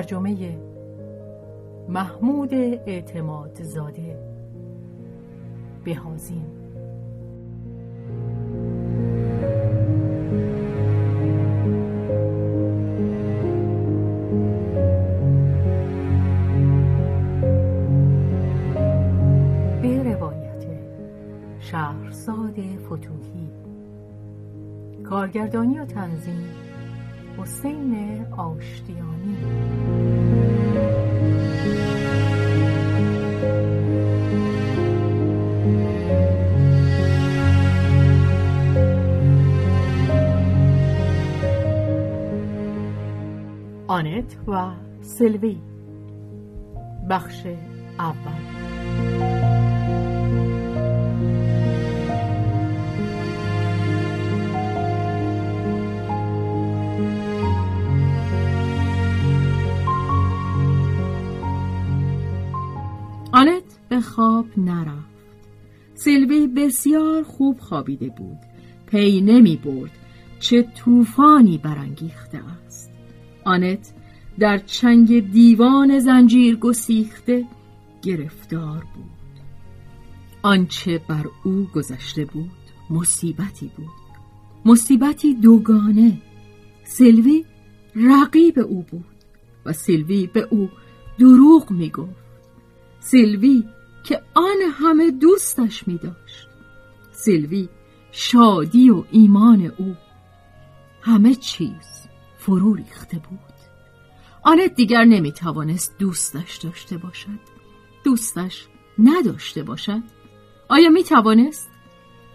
ترجمه محمود اعتماد زاده. بهازین به روایت شهرزاد فتوحی کارگردانی و تنظیم حسین آشتیانی. آنت و سلوی. بخش اول. خواب نرفت. سیلوی بسیار خوب خوابیده بود. پی نمی برد چه طوفانی برانگیخته است. آنت در چنگ دیوان زنجیر گسیخته گرفتار بود. آنچه بر او گذشته بود مصیبتی بود. مصیبتی دوگانه. سیلوی رقیب او بود و سیلوی به او دروغ می گفت. سیلوی که آن همه دوستش می داشت سیلوی شادی و ایمان او همه چیز فرو ریخته بود. آنت دیگر نمی توانست دوستش داشته باشد. دوستش نداشته باشد. آیا می توانست؟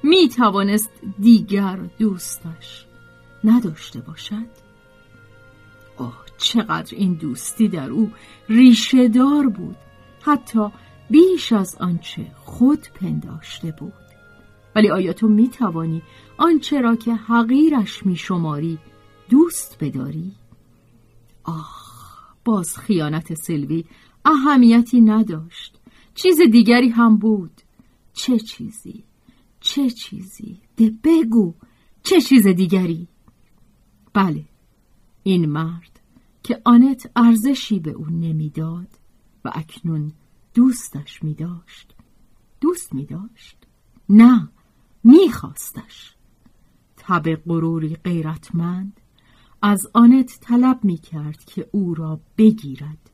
می توانست دیگر دوستش نداشته باشد؟ آه چقدر این دوستی در او ریشه دار بود. حتی بیش از آنچه خود پنداشته بود ولی آیا تو می توانی آنچه را که حقیرش می شماری دوست بداری؟ آه باز خیانت سلوی اهمیتی نداشت چیز دیگری هم بود چه چیزی؟ چه چیزی؟ ده بگو چه چیز دیگری؟ بله این مرد که آنت ارزشی به او نمی‌داد و اکنون دوستش می داشت دوست می داشت؟ نه می خواستش تب غروری غیرتمند از آنت طلب می کرد که او را بگیرد.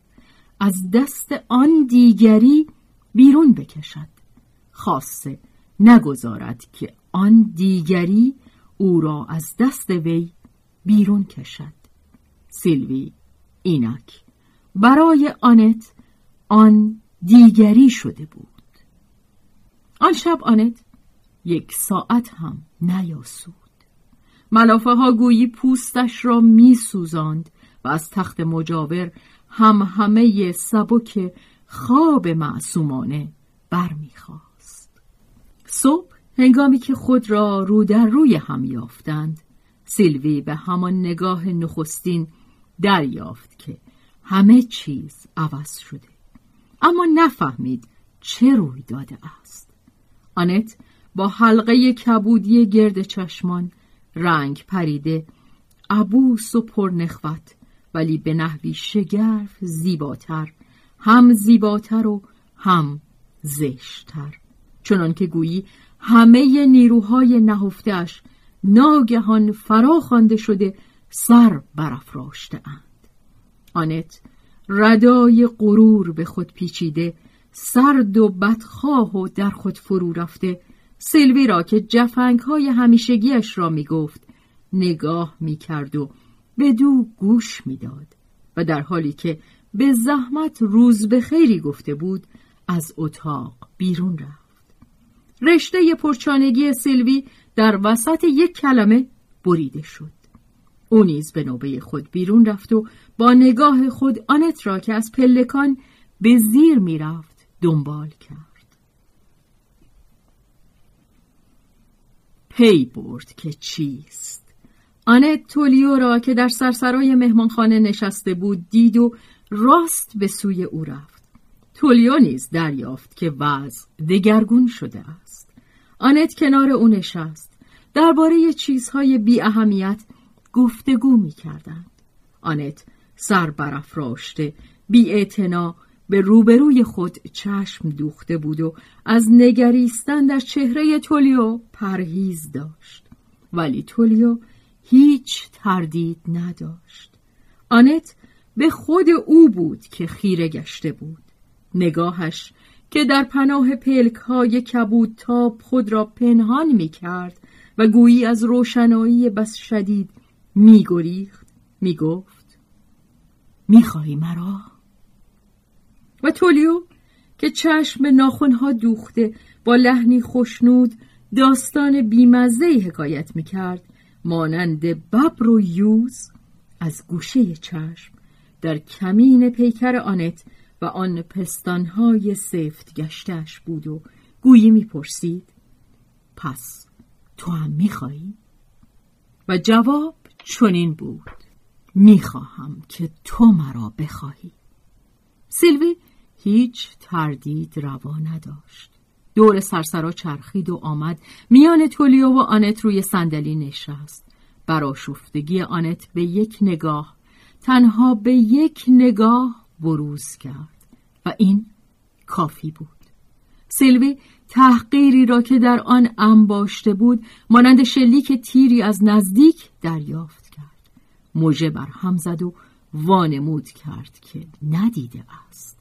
از دست آن دیگری بیرون بکشد. خاصه نگذارد که آن دیگری او را از دست وی بیرون کشد. سیلوی اینک برای آنت آن دیگری شده بود آن شب آنت یک ساعت هم نیاسود ملافه ها گویی پوستش را می سوزاند و از تخت مجاور هم همه سبک خواب معصومانه برمیخواست. صبح هنگامی که خود را رو در روی هم یافتند سیلوی به همان نگاه نخستین دریافت که همه چیز عوض شده اما نفهمید چه روی داده است. آنت با حلقه کبودی گرد چشمان رنگ پریده عبوس و پرنخوت ولی به نحوی شگرف زیباتر هم زیباتر و هم زشتر. چنان که گویی همه نیروهای نهفتش ناگهان فرا خوانده شده سر برافراشته اند آنت ردای غرور به خود پیچیده سرد و بدخواه و در خود فرو رفته. سلوی را که جفنگ های همیشگیش را می گفت نگاه می کرد و به دو گوش می داد و در حالی که به زحمت روز به خیری گفته بود از اتاق بیرون رفت. رشته پرچانگی سیلوی در وسط یک کلمه بریده شد. او نیز به نوبه خود بیرون رفت و با نگاه خود آنت را که از پلکان به زیر می‌رفت دنبال کرد. پی برد که چیست؟ آنت تولیو را که در سرسرای مهمانخانه نشسته بود دید و راست به سوی او رفت. تولیو نیز دریافت که وضع دگرگون شده است. آنت کنار او نشست. درباره چیزهای بی اهمیت گفتگو می کردند. آنت سر برافراشته بی به روبروی خود چشم دوخته بود و از نگریستن در چهره تولیو پرهیز داشت. ولی تولیو هیچ تردید نداشت. آنت به خود او بود که خیره گشته بود. نگاهش که در پناه پلک های کبود خود را پنهان می کرد و گویی از روشنایی بس شدید می گریخت می گفت می خواهی مرا؟ و تولیو که چشم ناخونها دوخته با لحنی خوشنود داستان بیمزه حکایت می کرد مانند ببر و یوز از گوشه چشم در کمین پیکر آنت و آن پستانهای سفت گشتش بود و گویی می‌پرسید پس تو هم میخوایی؟ و جواب چنین بود. می‌خواهم که تو مرا بخواهی. سیلوی هیچ تردید روا نداشت. دور سرسرا چرخید و آمد. میان تولیو و آنت روی صندلی نشست. براشفتگی آنت به یک نگاه تنها به یک نگاه بروز کرد. و این کافی بود. سیلوی تحقیری را که در آن انباشته بود مانند شلیک تیری از نزدیک دریافت کرد. موژه بر هم زد و وانمود کرد که ندیده است.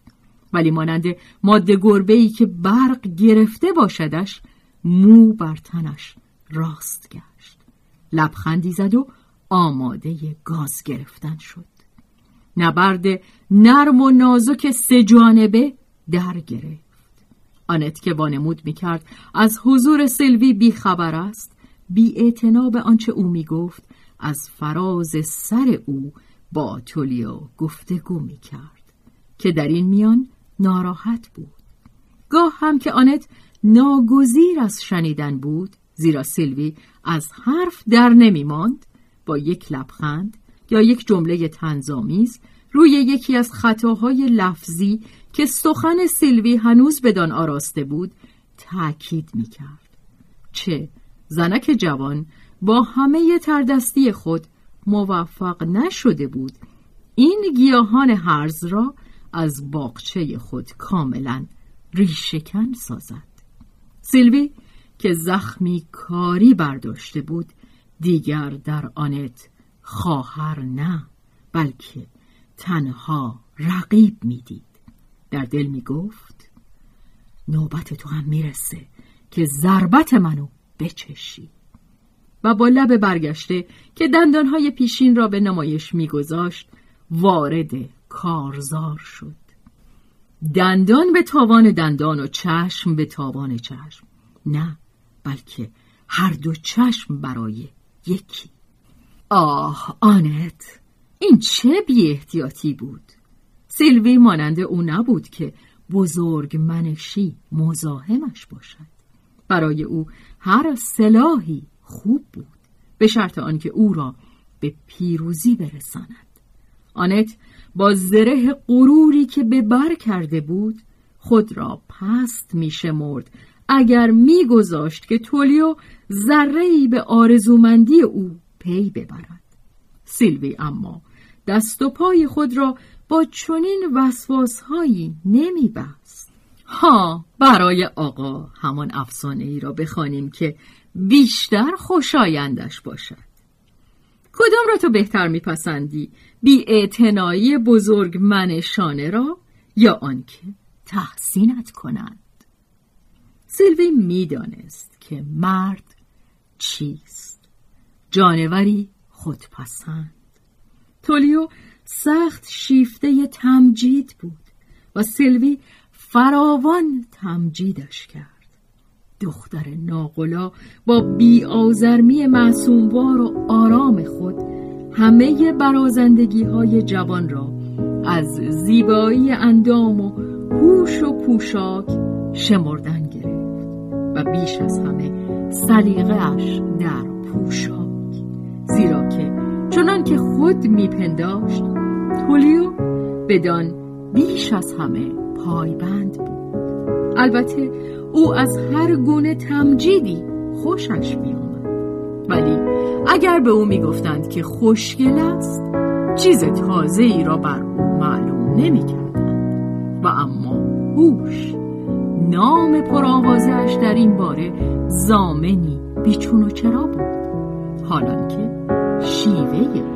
ولی مانند ماده گربه که برق گرفته باشدش مو بر تنش راست گشت. لبخندی زد و آماده گاز گرفتن شد. نبرد نرم و نازک سه جانبه در گرفت آنت که وانمود می‌کرد از حضور سلوی بی خبر است. بی به آنچه او می‌گفت از فراز سر او با تولیو گفتگو می‌کرد که در این میان ناراحت بود. گاه هم که آنت ناگزیر از شنیدن بود زیرا سیلوی از حرف در نمی ماند با یک لبخند یا یک جمله تنظامیز روی یکی از خطاهای لفظی که سخن سیلوی هنوز بدان آراسته بود تأکید می کرد. چه؟ زنک جوان با همه تردستی خود موفق نشده بود. این گیاهان هرز را از باغچه خود کاملا ریشکن سازد. سیلوی که زخمی کاری برداشته بود دیگر در آنت خواهر نه بلکه تنها رقیب می‌دید. در دل می‌گفت نوبت تو هم می‌رسه که ضربت منو بچشی. و با لب برگشته که دندانهای پیشین را به نمایش میگذاشت وارد کارزار شد. دندان به تاوان دندان و چشم به تاوان چشم. نه بلکه هر دو چشم برای یکی. آه آنت این چه بی احتیاطی بود؟ سیلوی مانند او نبود که بزرگ منشی مزاحمش باشد. برای او هر سلاحی خوب بود به شرط آنکه او را به پیروزی برساند. آنت با زره غروری که به بر کرده بود خود را پست میشمرد اگر میگذاشت که تولیو ذره به آرزومندی او پی ببرد. سیلوی اما دست و پای خود را با چنین وسواسهایی نمیبست. ها برای آقا همان افسانه ای را بخوانیم که بیشتر خوشایندش باشد. کدام را تو بهتر میپسندی؟ بی بزرگ من شانه را یا آنکه تحسینت کنند؟ سیلوی می‌دانست که مرد چیست. جانوری خودپسند. تولیو سخت شیفته تمجید بود و سیلوی فراوان تمجیدش کرد. دختر ناقلا با بیآزرمی معصوموار و آرام خود همه برازندگی های جوان را از زیبایی اندام و هوش و پوشاک شمردن گرفت و بیش از همه سلیقه‌اش در پوشاک زیرا که چنان که خود میپنداشت تولیو بدان بیش از همه پایبند بود. البته او از هر گونه تمجیدی خوشش میآمد. ولی اگر به او می‌گفتند که خوشگل است چیز تازه ای را بر او معلوم نمی‌کردند. و اما هوش نام پرآوازش در این باره زامنی بیچون و چرا بود؟ حالان که شیوه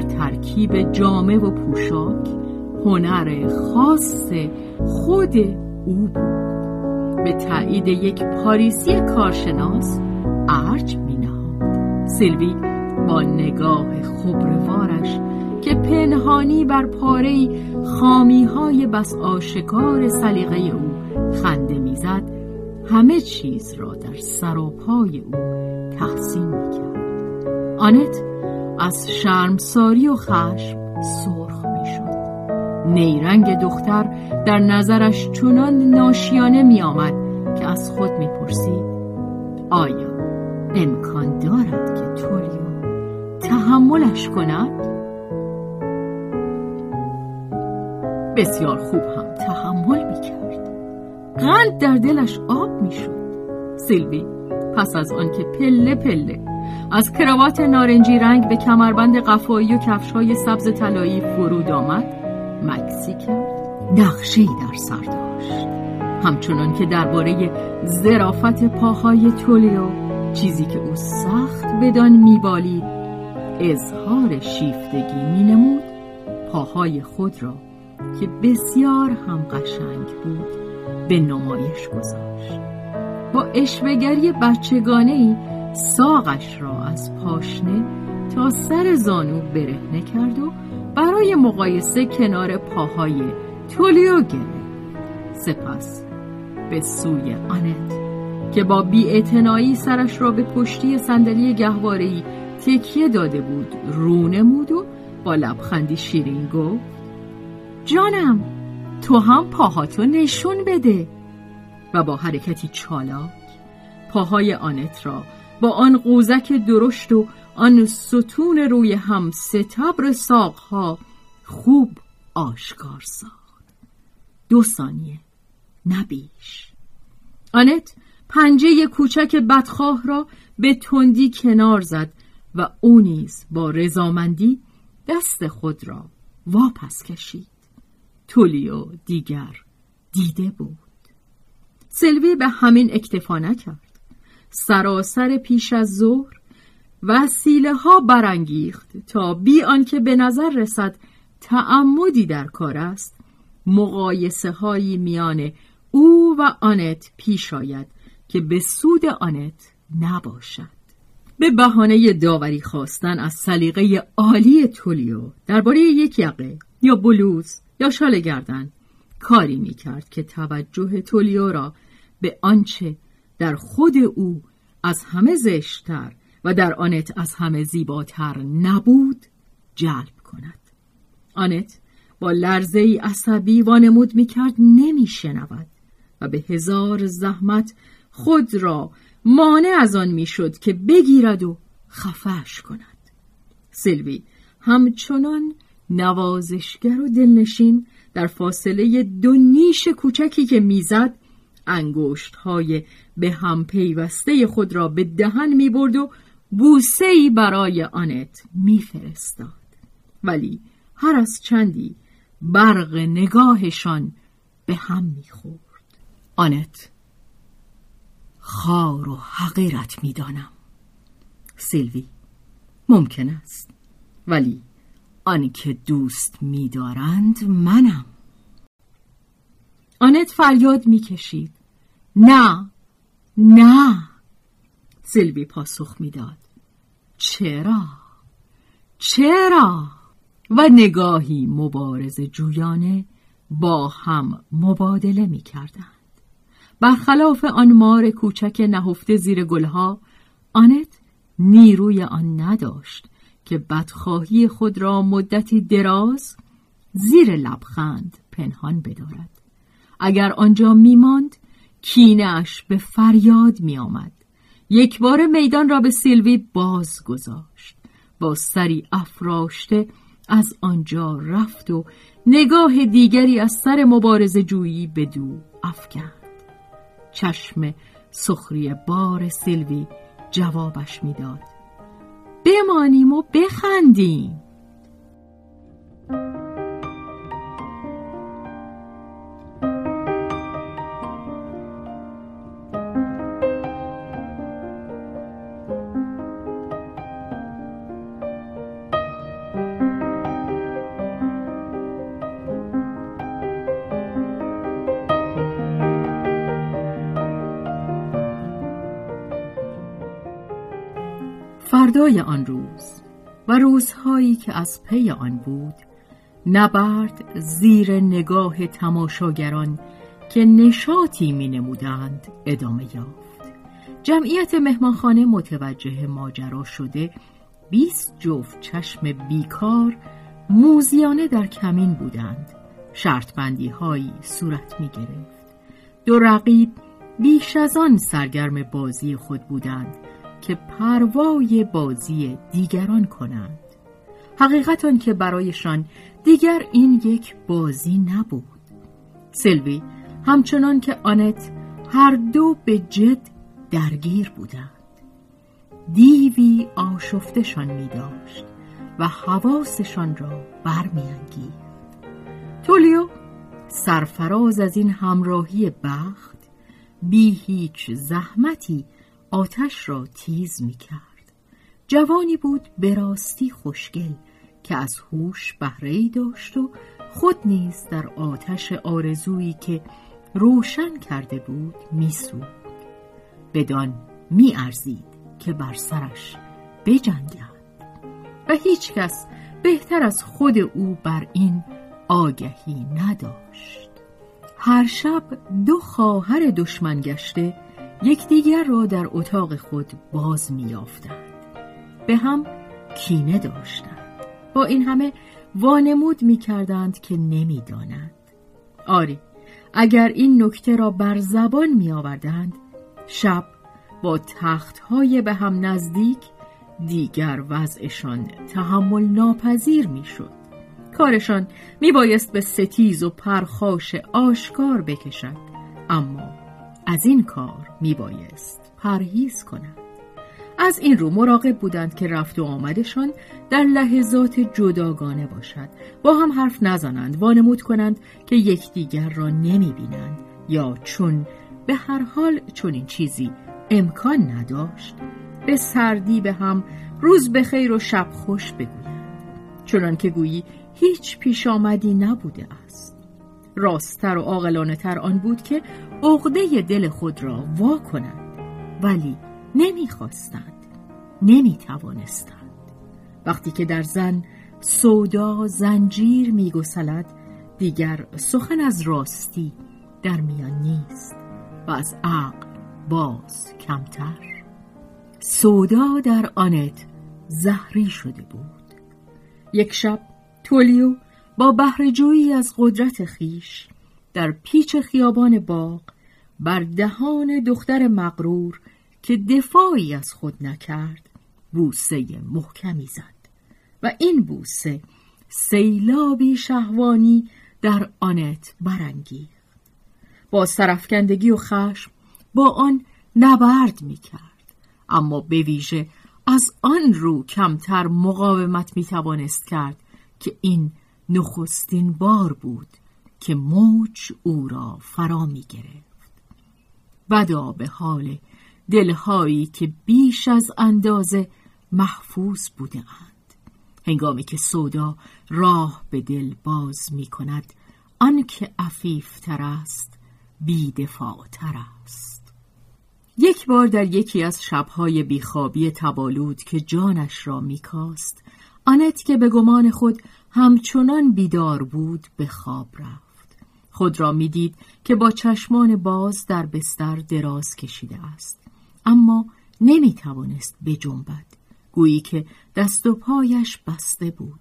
در ترکیب جامه و پوشاک هنر خاص خود او بود. به تایید یک پاریسی کارشناس ارج می نهاد سیلوی با نگاه خبروارش که پنهانی بر پاره خامی های بس آشکار سلیقه او خنده می‌زد همه چیز را در سر و پای او تحسین می کرد آنت از شرمساری و خشم سرخ می شد نیرنگ دختر در نظرش چنان ناشیانه می آمد که از خود می پرسید آیا امکان دارد که توریو تحملش کند؟ بسیار خوب هم تحمل می کرد قند در دلش آب می شد سیلوی پس از آنکه پله پله از کراوات نارنجی رنگ به کمربند قفایی و کفشهای سبز طلایی فرود آمد. مکسی کرد نقشه در سر داشت. همچنان که درباره زرافت پاهای تولیو چیزی که او سخت بدان میبالید اظهار شیفتگی مینمود. پاهای خود را که بسیار هم قشنگ بود به نمایش گذاشت. با اشوگری بچگانه ای ساقش را از پاشنه تا سر زانو برهنه کرد و برای مقایسه کنار پاهای تولیو گرفت سپس به سوی آنت که با بیاعتنایی سرش را به پشتی صندلی گهوارهای تکیه داده بود رو نمود و با لبخندی شیرین گفت جانم تو هم پاهاتو نشون بده. و با حرکتی چالاک پاهای آنت را با آن قوزک درشت و آن ستون روی هم ستبر ساقها خوب آشکار ساخت. دو ثانیه نبیش آنت پنجه کوچک بدخواه را به تندی کنار زد و او نیز با رضامندی دست خود را واپس کشید. تولیو دیگر دیده بود. سلوی به همین اکتفا نکرد. سراسر پیش از ظهر وسیله ها برانگیخت تا بی آنکه به نظر رسد تعمدی در کار است مقایسه هایی میان او و آنت پیش آید که به سود آنت نباشد. به بهانه داوری خواستن از سلیقه عالی تولیو درباره یک یقه یا بلوز یا شال گردن کاری می‌کرد که توجه تولیو را به آنچه در خود او از همه زشتر و در آنت از همه زیباتر نبود جلب کند. آنت با لرزه ای عصبی وانمود می‌کرد نمیشنود و به هزار زحمت خود را مانع از آن می‌شد که بگیرد و خفش کند. سلوی همچنان نوازشگر و دلنشین در فاصله دو نیش کوچکی که می‌زد انگشت های به هم پیوسته خود را به دهن می برد و بوسه ای برای آنت میفرستاد ولی هر از چندی برق نگاهشان به هم می‌خورد آنت خار و حقیرت می‌دانم سیلوی ممکن است. ولی آنکه دوست میدارند منم. آنت فریاد می‌کشید نه نه! سیلوی پاسخ می‌داد. چرا؟ چرا؟ و نگاهی مبارز جویانه با هم مبادله می کردند. برخلاف آن مار کوچک نهفته زیر گلها آنت نیروی آن نداشت که بدخواهی خود را مدتی دراز زیر لبخند پنهان بدارد. اگر آنجا میماند کینش به فریاد میآمد. یک بار میدان را به سیلوی باز گذاشت. با سری افراشته از آنجا رفت و نگاه دیگری از سر مبارز جویی به دو افکند. چشم سخری بار سیلوی جوابش می‌داد. بمانیم و بخندیم. فردای آن روز و روزهایی که از پی آن بود نبرد زیر نگاه تماشاگران که نشاطی می نمودند ادامه یافت. جمعیت مهمانخانه متوجه ماجرا شده بیست جفت چشم بیکار موزیانه در کمین بودند. شرط بندی هایی صورت می گرفت دو رقیب بیش از آن سرگرم بازی خود بودند. که پروای بازی دیگران کنند. حقیقت آن که برایشان دیگر این یک بازی نبود. سلوی همچنان که آنت هر دو به جد درگیر بودند. دیوی آشفتشان می داشت و حواسشان را برمیانگیخت. تولیو سرفراز از این همراهی بخت بی هیچ زحمتی آتش را تیز می کرد جوانی بود به راستی خوشگل که از هوش بهره داشت و خود نیز در آتش آرزویی که روشن کرده بود میسود بدان میارزید که بر سرش بجنگد. و هیچ کس بهتر از خود او بر این آگهی نداشت. هر شب دو خواهر دشمن گشته یکدیگر را در اتاق خود باز میافتند به هم کینه داشتند. با این همه وانمود می‌کردند که نمی‌دانند. آری اگر این نکته را بر زبان می آوردند شب با تختهای به هم نزدیک دیگر وضعشان تحمل ناپذیر می شد. کارشان می بایست به ستیز و پرخاش آشکار بکشد. اما از این کار می بایست پرهیز کنند از این رو مراقب بودند که رفت و آمدشان در لحظات جداگانه باشد. با هم حرف نزنند وانمود کنند که یکدیگر را نمی بینند یا چون به هر حال چون این چیزی امکان نداشت. به سردی به هم روز به خیر و شب خوش بگویند. چنان که گویی هیچ پیش آمدی نبوده است. راستتر و عاقلانه تر آن بود که عقده دل خود را وا کنند ولی نمی‌خواستند نمی‌توانستند. وقتی که در زن سودا زنجیر میگسلد دیگر سخن از راستی در میان نیست و از عقل باز کمتر. سودا در آنت زهری شده بود. یک شب تولیو با بهرهجویی از قدرت خیش در پیچ خیابان باغ بر دهان دختر مغرور که دفاعی از خود نکرد بوسه محکمی زد و این بوسه سیلابی شهوانی در آنت برانگیخت. با سرفکندگی و خشم با آن نبرد می کرد اما به ویژه از آن رو کمتر مقاومت می توانست کرد که این نخستین بار بود که موج او را فرا می گرفت. بدا به حال دلهایی که بیش از اندازه محفوظ بوده اند هنگامی که سودا راه به دل باز می کند آنکه عفیف تر است بیدفاع تر است. یک بار در یکی از شبهای بیخوابی تبالود که جانش را میکاست آنت که به گمان خود همچنان بیدار بود به خواب رفت. خود را می‌دید که با چشمان باز در بستر دراز کشیده است. اما نمی توانست بجنبد. گویی که دست و پایش بسته بود.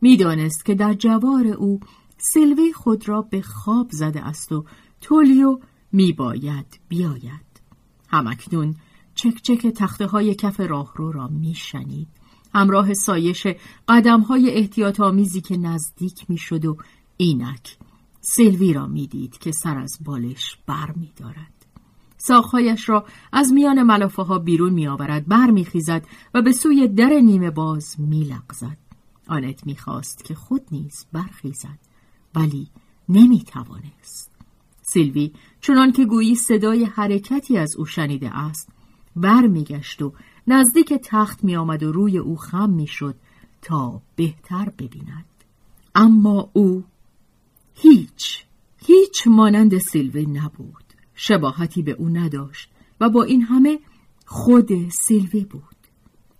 می‌دانست که در جوار او سیلوی خود را به خواب زده است و تولیو میباید بیاید. همکنون چک چک تخته های کف راهرو را میشنید. همراه سایش قدم های احتیاط آمیزی که نزدیک می‌شد و اینک سلوی را می‌دید که سر از بالش بر می دارد. ساقهایش را از میان ملافه ها بیرون می آورد بر می خیزد و به سوی در نیمه باز می لغزد. آنت می خواست که خود نیز برخیزد ولی نمی توانست. سیلوی چنان که گویی صدای حرکتی از او شنیده است برمیگشت و نزدیک تخت می آمد و روی او خم می شد تا بهتر ببیند. اما او هیچ هیچ مانند سیلوی نبود. شباهتی به او نداشت و با این همه خود سیلوی بود.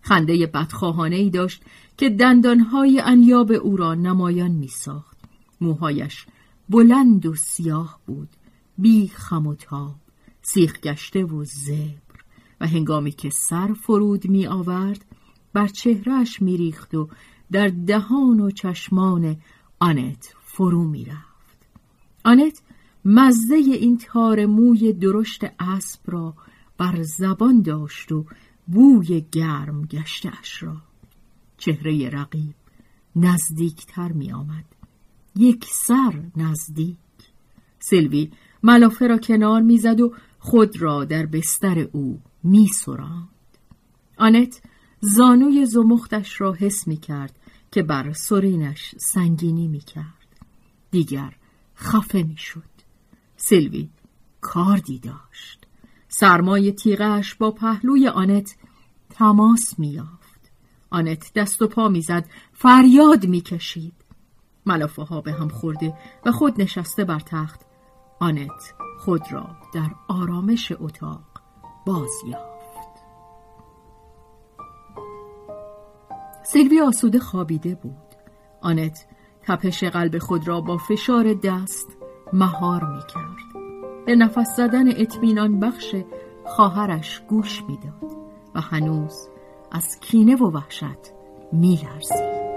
خنده بدخواهانه ای داشت که دندانهای انیاب او را نمایان می ساخت موهایش بلند و سیاه بود بی خم و تاب سیخ گشته و زبر و هنگامی که سر فرود می آورد بر چهرهش می ریخت و در دهان و چشمان آنت فرو می رفت. آنت مزه این تار موی درشت اسب را بر زبان داشت و بوی گرم گشتش را. چهره رقیب نزدیکتر می آمد. یک سر نزدیک. سلوی ملافه را کنار می‌زد و خود را در بستر او می سراند. آنت زانوی زمختش را حس می کرد که بر سرینش سنگینی می کرد. دیگر خفه می شد. سلوی کاردی داشت. سرمای تیغش با پهلوی آنت تماس می یافت. آنت دست و پا می‌زد فریاد می‌کشید ملافه ها به هم خورده و خود نشسته بر تخت آنت خود را در آرامش اتاق باز یافت سیلوی آسوده خوابیده بود. آنت تپش قلب خود را با فشار دست مهار می کرد به نفس زدن اطمینان بخش خواهرش گوش می‌داد و هنوز از کینه و وحشت می لرزید.